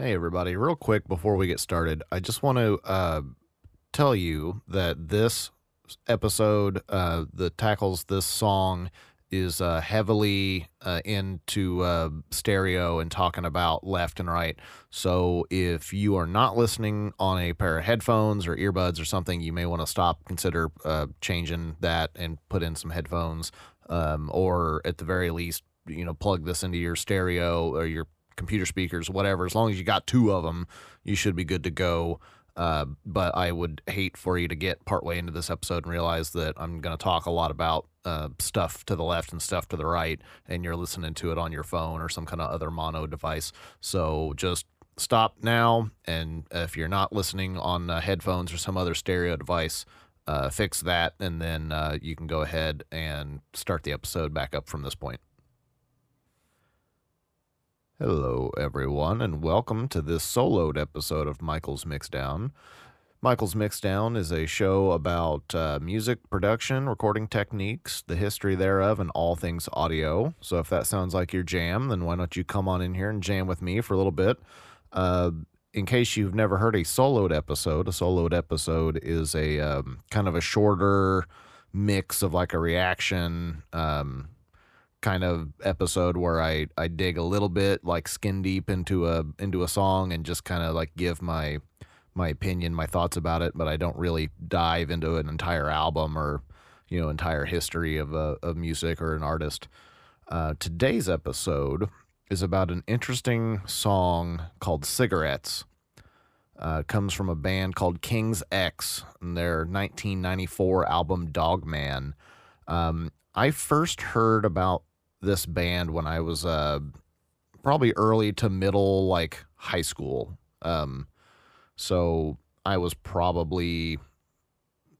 Hey, everybody. Real quick before we get started, I just want to uh, tell you that this episode uh, that tackles this song is uh, heavily uh, into uh, stereo and talking about left and right. So if you are not listening on a pair of headphones or earbuds or something, you may want to stop, consider uh, changing that and put in some headphones, um, or at the very least, you know, plug this into your stereo or your computer speakers, whatever. As long as you got two of them, you should be good to go. Uh, but I would hate for you to get partway into this episode and realize that I'm going to talk a lot about uh, stuff to the left and stuff to the right, and you're listening to it on your phone or some kind of other mono device. So just stop now. And if you're not listening on uh, headphones or some other stereo device, uh, fix that, and then uh, you can go ahead and start the episode back up from this point. Hello, everyone, and welcome to this soloed episode of Michael's Mixdown. Michael's Mixdown is a show about uh, music production, recording techniques, the history thereof, and all things audio. So, if that sounds like your jam, then why don't you come on in here and jam with me for a little bit? Uh, in case you've never heard a soloed episode, a soloed episode is a um, kind of a shorter mix of like a reaction. Um, kind of episode where I, I dig a little bit like skin deep into a into a song and just kind of like give my my opinion, my thoughts about it, but I don't really dive into an entire album or you know entire history of a, of music or an artist. Uh, today's episode is about an interesting song called "Cigarettes." Uh, comes from a band called King's X and their 1994 album Dogman. Um, I first heard about this band when I was uh, probably early to middle, like high school. Um, so I was probably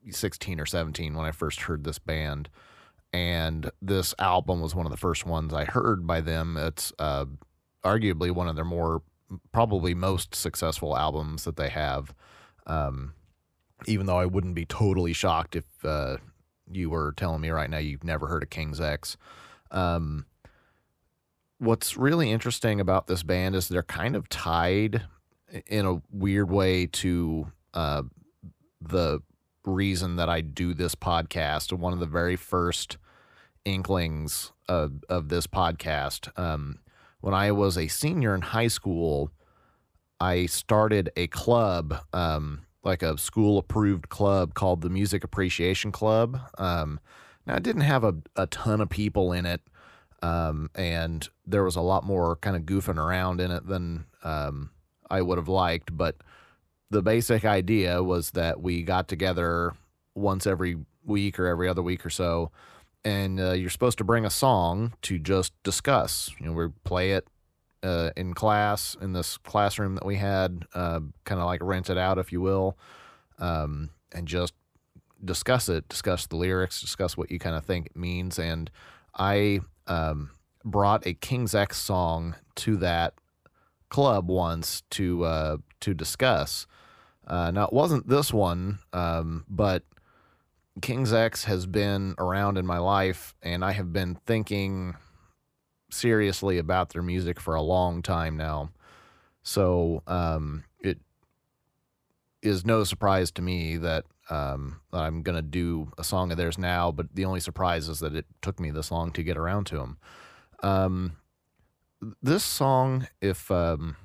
16 or 17 when I first heard this band. And this album was one of the first ones I heard by them. It's uh, arguably one of their more, probably most successful albums that they have. Um, even though I wouldn't be totally shocked if uh, you were telling me right now you've never heard of King's X. Um, what's really interesting about this band is they're kind of tied in a weird way to uh, the reason that I do this podcast. One of the very first inklings of, of this podcast. Um, when I was a senior in high school, I started a club, um, like a school approved club called the Music Appreciation Club. Um, now, it didn't have a, a ton of people in it, um, and there was a lot more kind of goofing around in it than um, I would have liked. But the basic idea was that we got together once every week or every other week or so, and uh, you're supposed to bring a song to just discuss. You know, we play it uh, in class in this classroom that we had, uh, kind of like rented out, if you will, um, and just discuss it, discuss the lyrics, discuss what you kind of think it means. And I um, brought a King's X song to that club once to uh, to discuss. Uh, now it wasn't this one, um, but King's X has been around in my life, and I have been thinking seriously about their music for a long time now. So um, it is no surprise to me that um, I'm to do a song of theirs now, but the only surprise is that it took me this long to get around to them. Um, this song, if um,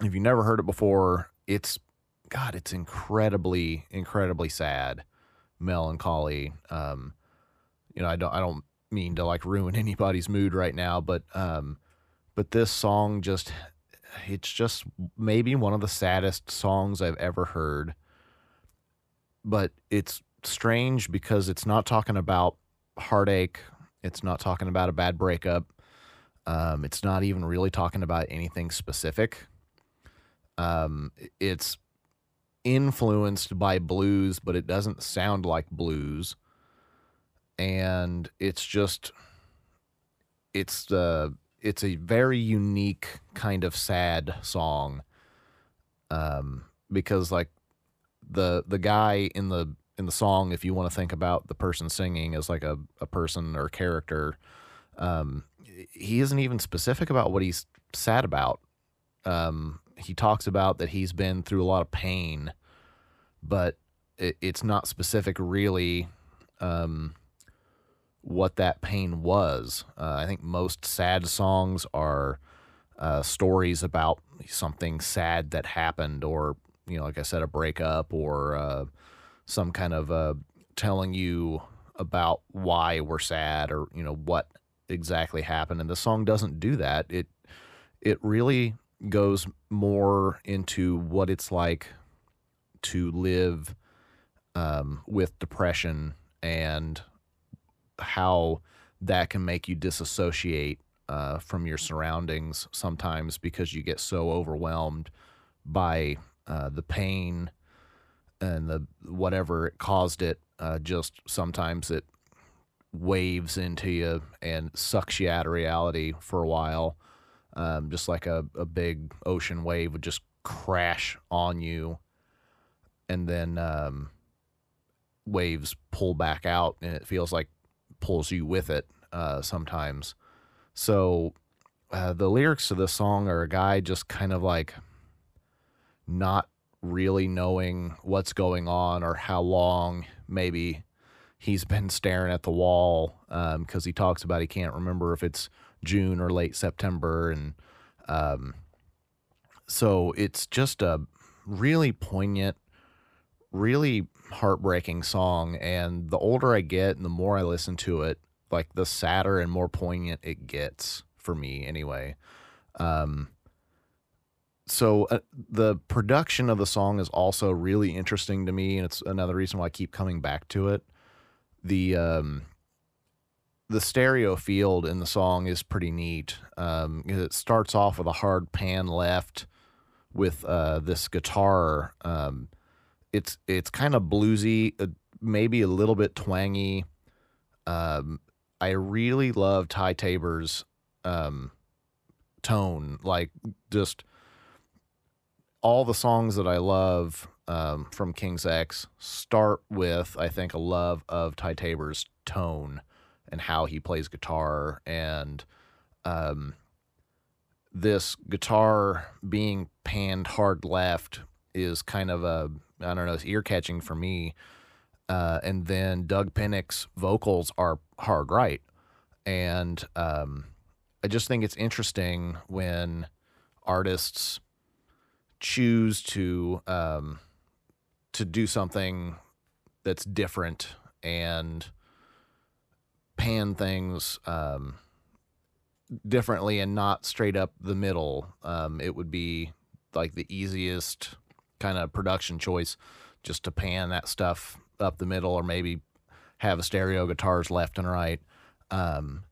if you never heard it before, it's God, it's incredibly, incredibly sad, melancholy. Um, you know, I don't, I don't mean to like ruin anybody's mood right now, but um, but this song just, it's just maybe one of the saddest songs I've ever heard but it's strange because it's not talking about heartache. It's not talking about a bad breakup. Um, it's not even really talking about anything specific. Um, it's influenced by blues, but it doesn't sound like blues. And it's just, it's uh, it's a very unique kind of sad song. Um, because like the the guy in the in the song, if you want to think about the person singing as like a, a person or character, um, he isn't even specific about what he's sad about. Um, he talks about that he's been through a lot of pain, but it, it's not specific really um, what that pain was. Uh, I think most sad songs are uh, stories about something sad that happened, or you know, like I said, a breakup, or uh, some kind of uh, telling you about why we're sad, or you know what exactly happened. And the song doesn't do that. It it really goes more into what it's like to live um, with depression and how that can make you disassociate uh, from your surroundings sometimes because you get so overwhelmed by uh, the pain and the whatever it caused it. Uh, just sometimes it waves into you and sucks you out of reality for a while. Um, just like a, a big ocean wave would just crash on you and then um, waves pull back out and it feels like pulls you with it uh, sometimes. So uh, the lyrics to this song are a guy just kind of like not really knowing what's going on or how long maybe he's been staring at the wall because um, he talks about he can't remember if it's June or late September and um, so it's just a really poignant really heartbreaking song and the older I get and the more I listen to it, like the sadder and more poignant it gets for me anyway. Um so uh, the production of the song is also really interesting to me and it's another reason why I keep coming back to it. The um the stereo field in the song is pretty neat. Um, it starts off with a hard pan left with uh, this guitar um, it's it's kind of bluesy, uh, maybe a little bit twangy. Um, I really love Ty Tabor's um, tone, like just all the songs that I love um, from King's X start with, I think, a love of Ty Tabor's tone and how he plays guitar and um, this guitar being panned hard left is kind of a I don't know, it's ear catching for me. Uh, and then Doug Pinnick's vocals are hard right, and um, I just think it's interesting when artists choose to um, to do something that's different and pan things um, differently and not straight up the middle. Um, it would be like the easiest kind of production choice just to pan that stuff up the middle or maybe have a stereo guitars left and right. Um,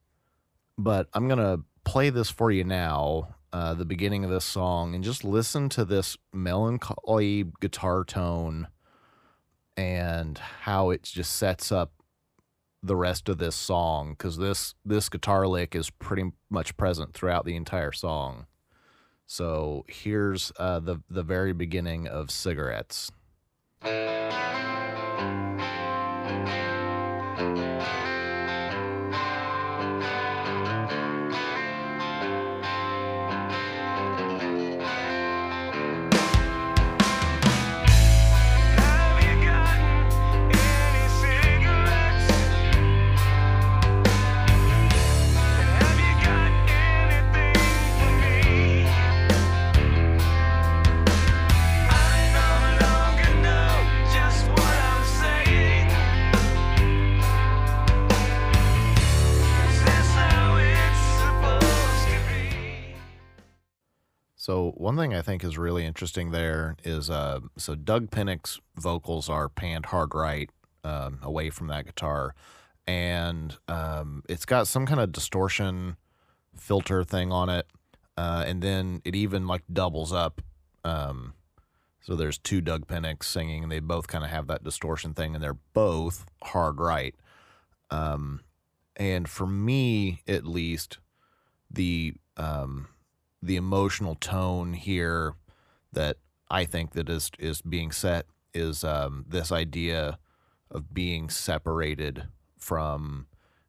but I'm going to play this for you now, uh, the beginning of this song, and just listen to this melancholy guitar tone and how it just sets up the rest of this song because this this guitar lick is pretty much present throughout the entire song. So here's uh, the the very beginning of cigarettes. So one thing I think is really interesting there is uh, so Doug Pinnick's vocals are panned hard right um, away from that guitar, and um, it's got some kind of distortion filter thing on it, uh, and then it even like doubles up. Um, so there's two Doug Pinnicks singing, and they both kind of have that distortion thing, and they're both hard right. Um, and for me, at least, the um, the emotional tone here that I think that is is being set is um, this idea of being separated from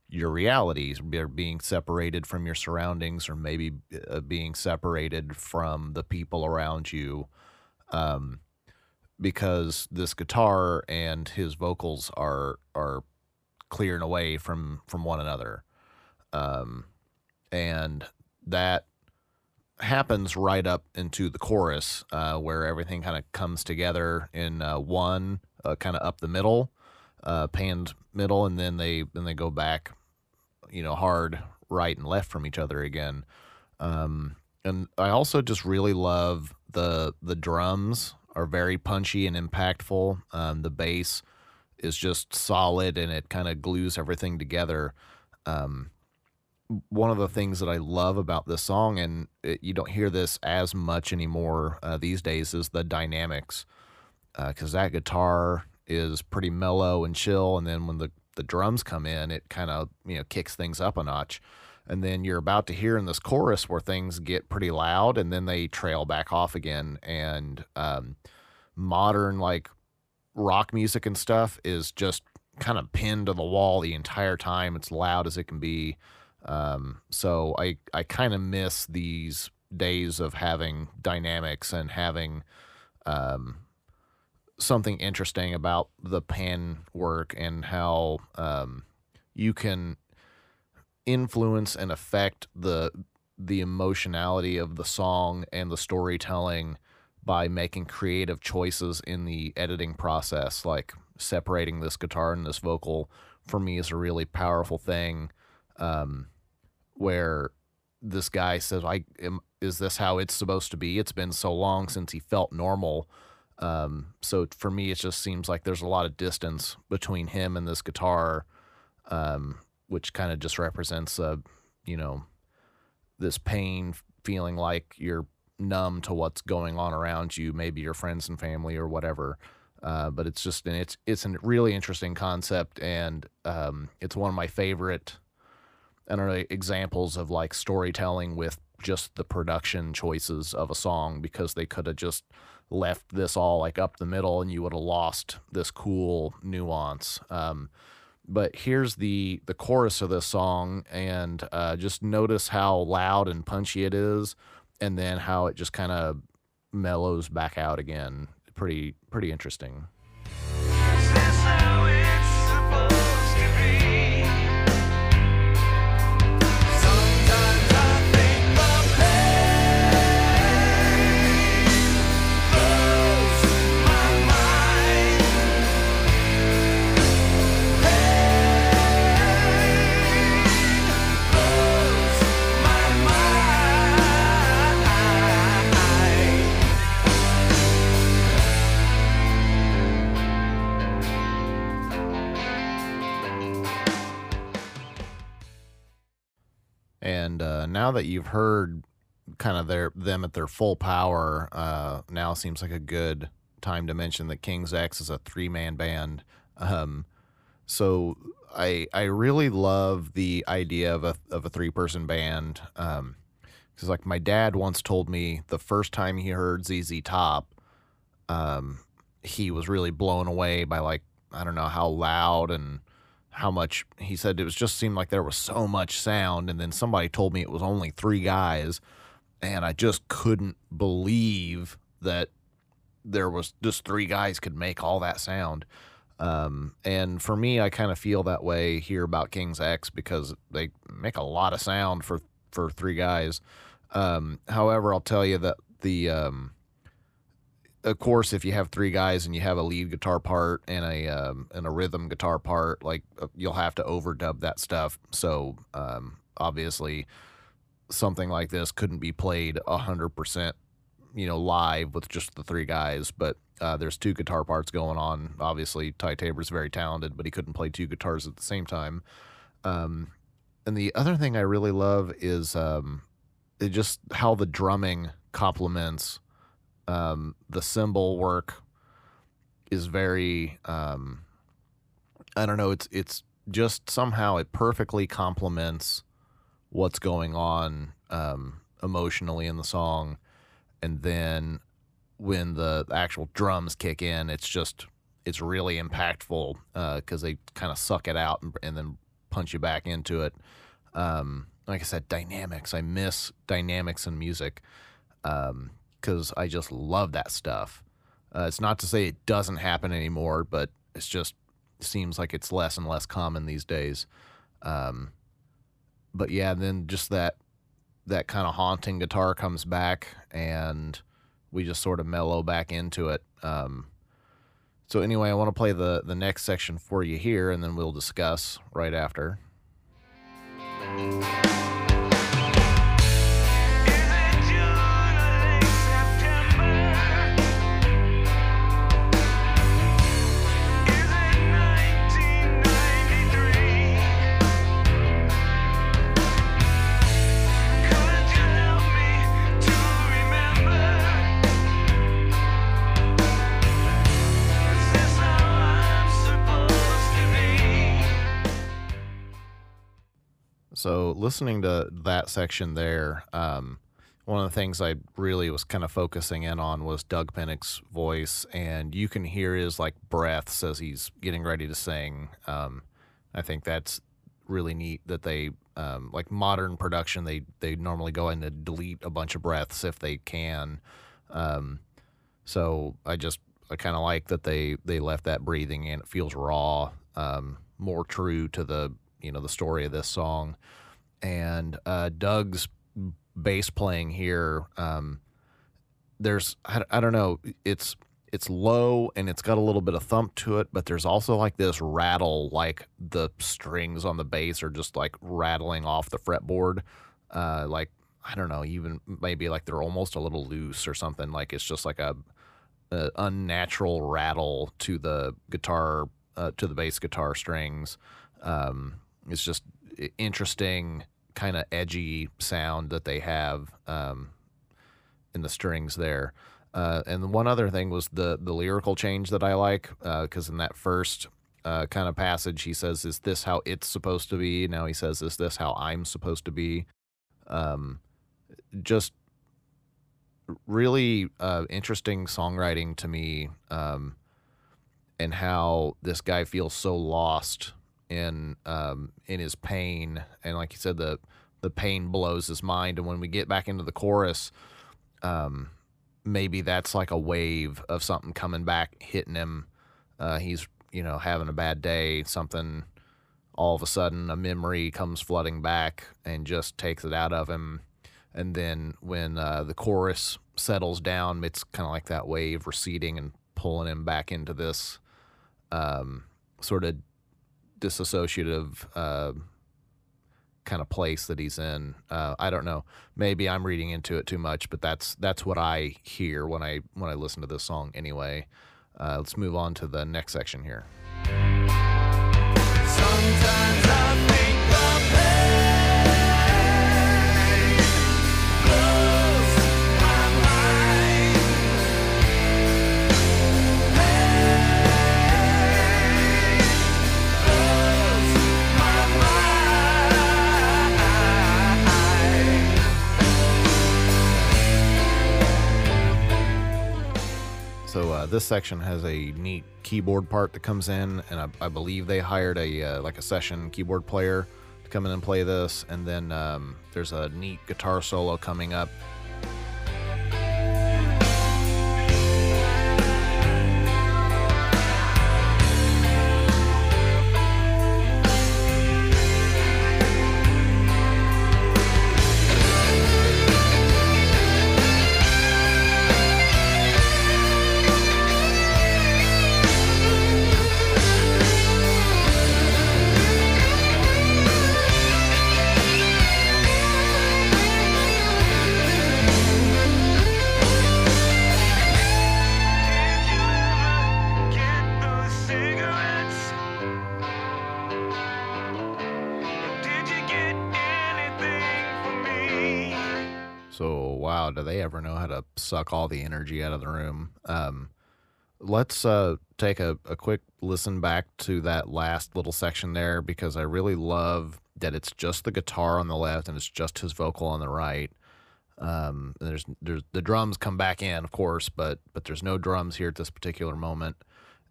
your realities, being separated from your surroundings, or maybe uh, being separated from the people around you, um, because this guitar and his vocals are are clearing away from from one another, um, and that happens right up into the chorus uh, where everything kind of comes together in uh, one uh, kind of up the middle uh, panned middle and then they then they go back you know hard right and left from each other again. Um, and i also just really love the the drums are very punchy and impactful. Um, the bass is just solid and it kind of glues everything together. Um, one of the things that I love about this song, and it, you don't hear this as much anymore uh, these days, is the dynamics. Because uh, that guitar is pretty mellow and chill, and then when the the drums come in, it kind of you know kicks things up a notch. And then you're about to hear in this chorus where things get pretty loud, and then they trail back off again. And um, modern like rock music and stuff is just kind of pinned to the wall the entire time. It's loud as it can be. Um, so I I kind of miss these days of having dynamics and having um, something interesting about the pen work and how um, you can influence and affect the the emotionality of the song and the storytelling by making creative choices in the editing process. Like separating this guitar and this vocal for me is a really powerful thing. Um, where this guy says, "I am. Is this how it's supposed to be? It's been so long since he felt normal." Um, so for me, it just seems like there's a lot of distance between him and this guitar, um, which kind of just represents a, you know, this pain, feeling like you're numb to what's going on around you, maybe your friends and family or whatever. Uh, but it's just and it's it's a really interesting concept, and um, it's one of my favorite and are examples of like storytelling with just the production choices of a song because they could have just left this all like up the middle and you would have lost this cool nuance. Um, but here's the the chorus of this song and uh, just notice how loud and punchy it is and then how it just kind of mellows back out again pretty pretty interesting now that you've heard kind of their them at their full power, uh, now seems like a good time to mention that King's X is a three man band. Um, so I I really love the idea of a of a three person band. Um, because like my dad once told me the first time he heard ZZ Top, um, he was really blown away by like I don't know how loud and how much he said it was just seemed like there was so much sound and then somebody told me it was only three guys and I just couldn't believe that there was just three guys could make all that sound. Um, and for me, I kind of feel that way here about King's X because they make a lot of sound for for three guys. Um, however, I'll tell you that the um, of course, if you have three guys and you have a lead guitar part and a um, and a rhythm guitar part, like uh, you'll have to overdub that stuff. So um, obviously, something like this couldn't be played hundred percent, you know, live with just the three guys. But uh, there's two guitar parts going on. Obviously, Ty Tabor's very talented, but he couldn't play two guitars at the same time. Um, and the other thing I really love is um, just how the drumming complements um, the cymbal work is very um, I don't know it's it's just somehow it perfectly complements what's going on um, emotionally in the song and then when the actual drums kick in it's just it's really impactful because uh, they kind of suck it out and, and then punch you back into it. Um, like I said, dynamics. I miss dynamics in music because I just love that stuff. Uh, it's not to say it doesn't happen anymore, but it's just seems like it's less and less common these days. Um, but yeah, then just that that kind of haunting guitar comes back, and we just sort of mellow back into it. Um, so anyway, I want to play the the next section for you here, and then we'll discuss right after. So listening to that section there, um, one of the things I really was kind of focusing in on was Doug Pinnick's voice, and you can hear his like breaths as he's getting ready to sing. Um, I think that's really neat that they um, like modern production they they normally go in to delete a bunch of breaths if they can. Um, so I just I kind of like that they they left that breathing and it feels raw, um, more true to the you know the story of this song. And uh, doug's bass playing here um, there's I, I don't know it's it's low and it's got a little bit of thump to it but there's also like this rattle like the strings on the bass are just like rattling off the fretboard. Uh, like i don't know even maybe like they're almost a little loose or something. Like it's just like a, a unnatural rattle to the guitar uh, to the bass guitar strings. Um, it's just interesting, kind of edgy sound that they have um, in the strings there. Uh, and one other thing was the the lyrical change that I like because uh, in that first uh, kind of passage he says, "Is this how it's supposed to be?" Now he says, "Is this how I'm supposed to be?" Um, just really uh, interesting songwriting to me, um, and how this guy feels so lost in um, in his pain, and like you said, the the pain blows his mind. And when we get back into the chorus, um, maybe that's like a wave of something coming back, hitting him. Uh, he's you know having a bad day, something. All of a sudden, a memory comes flooding back and just takes it out of him. And then when uh, the chorus settles down, it's kind of like that wave receding and pulling him back into this um, sort of disassociative uh, kind of place that he's in. Uh, I don't know. Maybe I'm reading into it too much, but that's that's what I hear when I when I listen to this song. Anyway, uh, let's move on to the next section here. This section has a neat keyboard part that comes in, and I, I believe they hired a uh, like a session keyboard player to come in and play this. And then um, there's a neat guitar solo coming up do they ever know how to suck all the energy out of the room? Um, let's uh, take a, a quick listen back to that last little section there because I really love that it's just the guitar on the left and it's just his vocal on the right. Um, there's there's the drums come back in, of course, but but there's no drums here at this particular moment.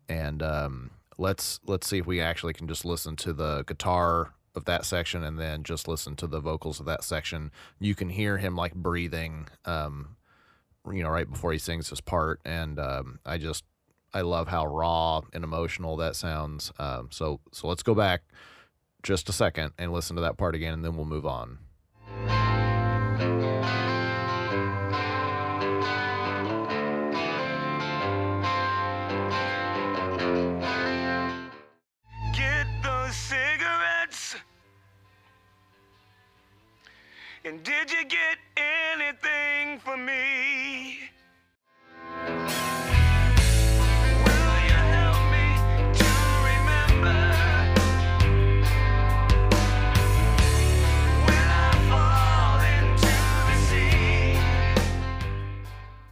And um, let's let's see if we actually can just listen to the guitar of that section and then just listen to the vocals of that section, you can hear him like breathing, um, you know, right before he sings his part. And um, I just, I love how raw and emotional that sounds. Um, so, so let's go back just a second and listen to that part again, and then we'll move on. And did you get anything for me?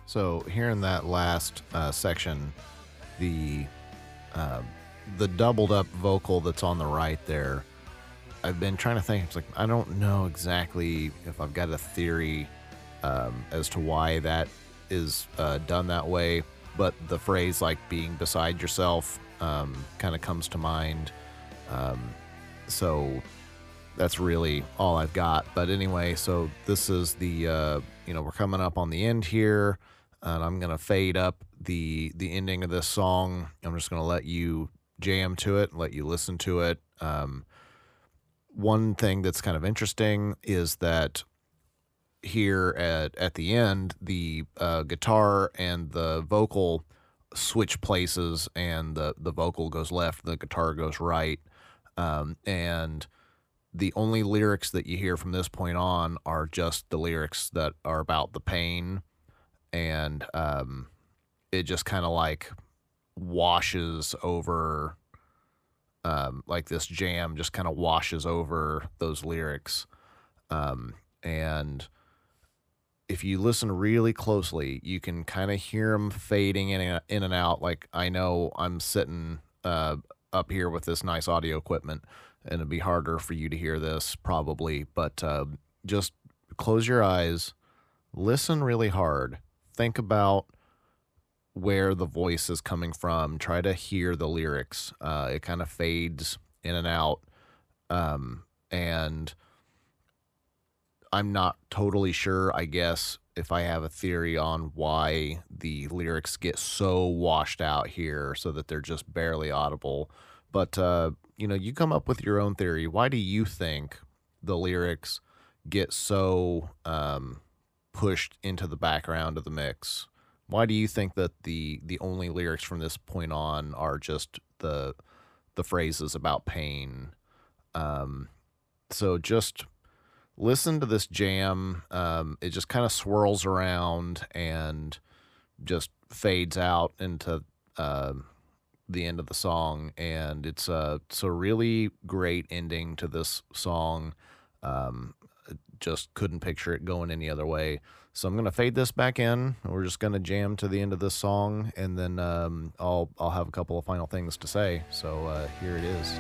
So hearing that last uh, section, the uh, the doubled up vocal that's on the right there, I've been trying to think. It's like I don't know exactly if I've got a theory um, as to why that is uh, done that way, but the phrase like being beside yourself um, kind of comes to mind. Um, so that's really all I've got. But anyway, so this is the uh, you know we're coming up on the end here, and I'm gonna fade up the the ending of this song. I'm just gonna let you jam to it, let you listen to it. Um, one thing that's kind of interesting is that here at at the end, the uh, guitar and the vocal switch places, and the the vocal goes left, the guitar goes right, um, and the only lyrics that you hear from this point on are just the lyrics that are about the pain, and um, it just kind of like washes over um, like this jam just kind of washes over those lyrics. Um, and if you listen really closely you can kind of hear them fading in and, in and out. Like i know i'm sitting uh, up here with this nice audio equipment and it'd be harder for you to hear this probably but uh, just close your eyes listen really hard think about where the voice is coming from. Try to hear the lyrics. Uh, it kind of fades in and out. Um, and I'm not totally sure, I guess, if I have a theory on why the lyrics get so washed out here so that they're just barely audible. But, uh, you know, you come up with your own theory. Why do you think the lyrics get so um, pushed into the background of the mix? Why do you think that the the only lyrics from this point on are just the the phrases about pain? Um, so just listen to this jam. Um, it just kind of swirls around and just fades out into uh, the end of the song, and it's a it's a really great ending to this song. Um, just couldn't picture it going any other way. So I'm gonna fade this back in. We're just gonna jam to the end of this song, and then um, I'll I'll have a couple of final things to say. So uh, here it is.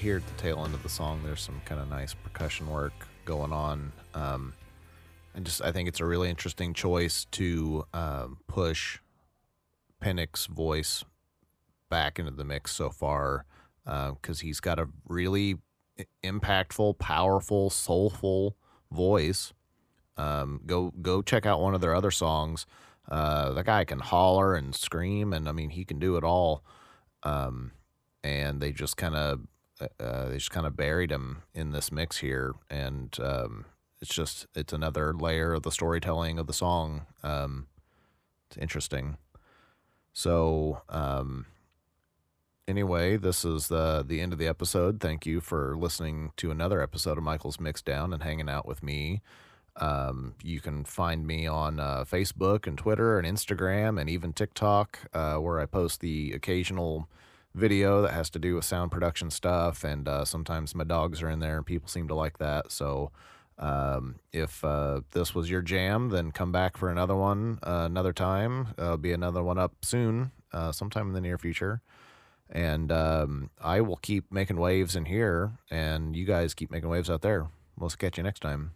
Here at the tail end of the song, there's some kind of nice percussion work going on. Um, and just I think it's a really interesting choice to um, push Pinnick's voice back into the mix so far because uh, he's got a really impactful, powerful, soulful voice. Um, go go check out one of their other songs. Uh, the guy can holler and scream, and I mean he can do it all. Um, and they just kind of uh, they just kind of buried him in this mix here, and um, it's just it's another layer of the storytelling of the song. Um, it's interesting. So um, anyway, this is the the end of the episode. Thank you for listening to another episode of Michael's Mixdown and hanging out with me. Um, you can find me on uh, Facebook and Twitter and Instagram and even TikTok, uh, where I post the occasional video that has to do with sound production stuff. And uh, sometimes my dogs are in there, and people seem to like that. So um, if uh, this was your jam, then come back for another one uh, another time. There'll be another one up soon, uh, sometime in the near future and um, I will keep making waves in here, and you guys keep making waves out there. We'll catch you next time.